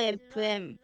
FM